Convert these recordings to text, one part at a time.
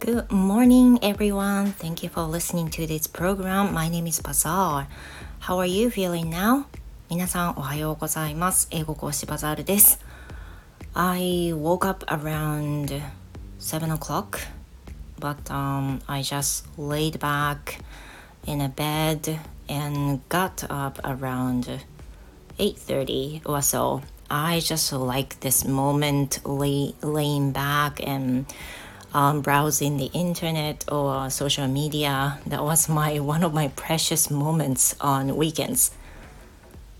Good morning, everyone. Thank you for listening to this program. My name is Bazaar. How are you feeling now? 皆さんおはようございます。英語講師バザールです。I woke up around 7 o'clock, but um, I just laid back in a bed and got up around 8.30 or so. I just like this moment lay, laying back and um, browsing the internet or social media. That was my one of my precious moments on weekends.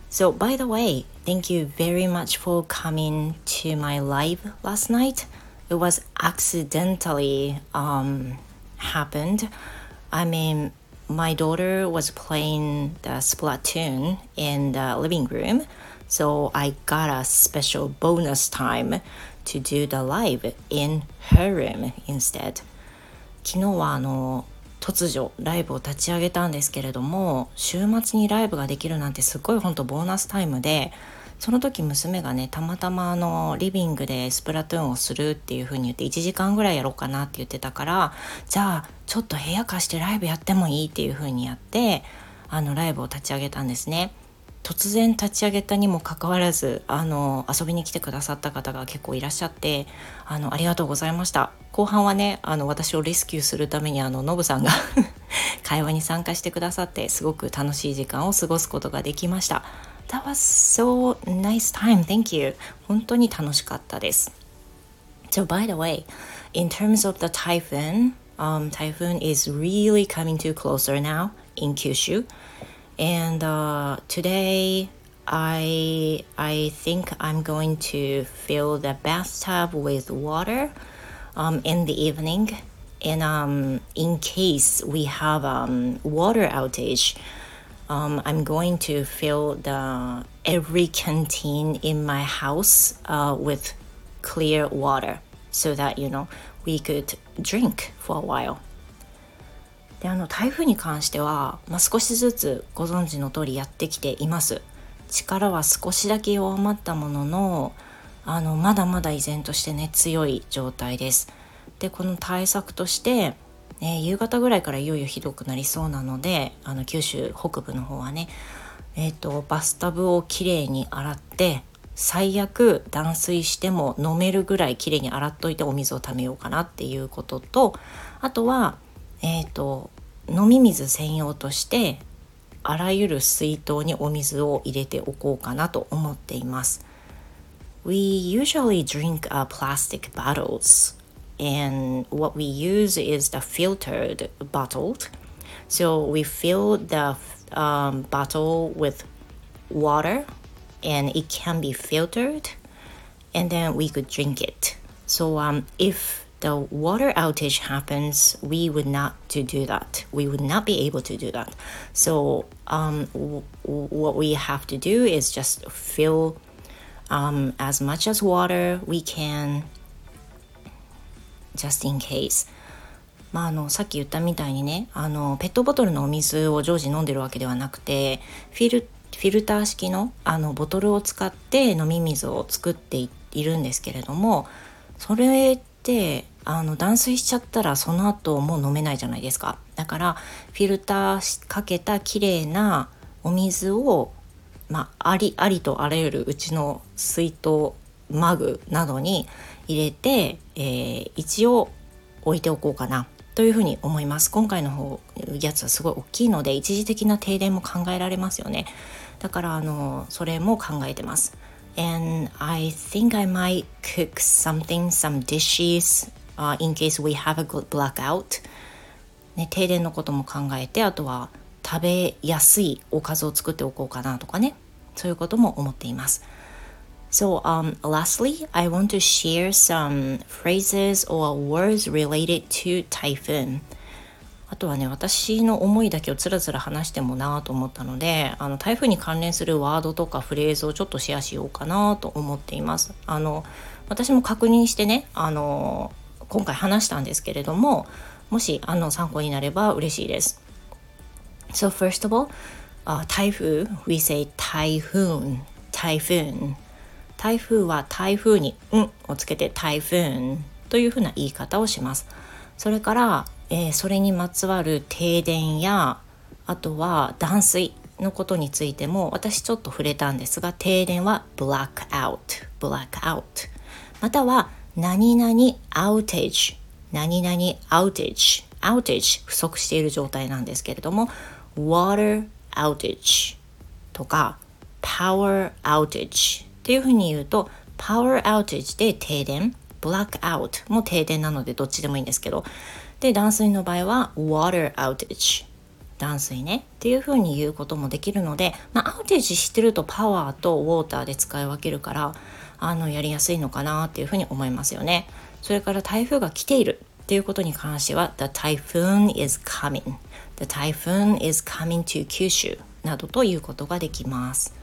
So, by the way, thank you very much for coming to my live last night. It was accidentally um, happened. I mean, my daughter was playing the Splatoon in the living room, so I got a special bonus time to do the live in her room instead 昨日はあの突如ライブを立ち上げたんですけれども週末にライブができるなんてすごい本当ボーナスタイムでその時娘がねたまたまあのリビングでスプラトゥーンをするっていう風に言って1時間ぐらいやろうかなって言ってたからじゃあちょっと部屋貸してライブやってもいいっていう風にやってあのライブを立ち上げたんですね。突然立ち上げたにもかかわらずあの遊びに来てくださった方が結構いらっしゃってあのありがとうございました。後半はねあの私をレスキューするためにあのノブさんが 会話に参加してくださってすごく楽しい時間を過ごすことができました。That was so nice time. Thank you. 本当に楽しかったです。So by the way in terms of the typhoon um, typhoon is really coming too closer now in Kyushu. And uh, today I I think I'm going to fill the bathtub with water um, in the evening, and um, in case we have um, water outage, um, I'm going to fill the every canteen in my house uh, with clear water so that you know we could drink for a while. であの台風に関しては、まあ、少しずつご存知の通りやってきています。力は少しだけ弱まったもののあのまだまだ依然としてね強い状態です。でこの対策として、ね、夕方ぐらいからいよいよひどくなりそうなのであの九州北部の方はねえー、とバスタブをきれいに洗って最悪断水しても飲めるぐらいきれいに洗っといてお水をためようかなっていうこととあとはえっ、ー、と飲み水専用としてあらゆる水筒にお水を入れておこうかなと思っています。We usually drink uh, plastic bottles and what we use is the filtered bottled. So we fill the um, bottle with water and it can be filtered and then we could drink it. So um, if the water outage happens, we would not to do that. We would not be able to do that. So um, what we have to do is just fill um, as much as water we can, just in case. まあ、あのさっき言ったみたいにねあのペットボトルのお水を常時飲んでるわけではなくてフィルフィルター式のあのボトルを使って飲み水を作っているんですけれどもそれってあの断水しちゃったらその後もう飲めないじゃないですか。だからフィルターかけた綺麗なお水をまあ、ありありとあらゆるうちの水筒マグなどに入れて、えー、一応置いておこうかなというふうに思います。今回の方やつはすごい大きいので一時的な停電も考えられますよね。だからあのそれも考えてます。And I think I might cook something some dishes uh, in case we have a good blackout、ね、停電のことも考えてあとは食べやすいおかずを作っておこうかなとかねそういうことも思っています。So, um, lastly, I want to share some phrases or words related to typhoon. あとはね、私の思いだけをつらつら話してもなと思ったので、あの台風に関連するワードとかフレーズをちょっとシェアしようかなと思っています。あの私も確認してね、あの今回話したんですけれどももしあの参考になれば嬉しいです。So first of all, uh, 台風 we say typhoon typhoon 台風は台風に「ん」をつけて typhoon というふうな言い方をします。それから、えー、それにまつわる停電やあとは断水のことについても私ちょっと触れたんですが停電は blackout blackout または何々 outage 何々 outage outage 不足している状態なんですけれども water outage とか power outage っていうふうに言うと power outage で停電 blackout も停電なのでどっちでもいいんですけど。で断水の場合は water outage 断水ね。っていう風に言うこともできるので、まあ、アウテージ知ってるとパワーとウォーターで使い分けるからあのやりやすいのかなっていう風に思いますよね。それから台風が来ている。っていうことに関しては The typhoon is coming The typhoon is coming to 九州などということができます。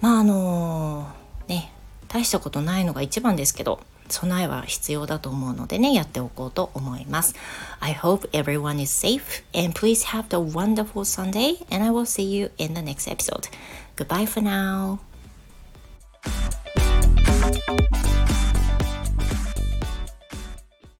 まああのー、ね大したことないのが一番ですけど。備えは必要だと思うのでね、やっておこうと思います。I hope everyone is safe and please have a wonderful Sunday and I will see you in the next episode. Goodbye for now.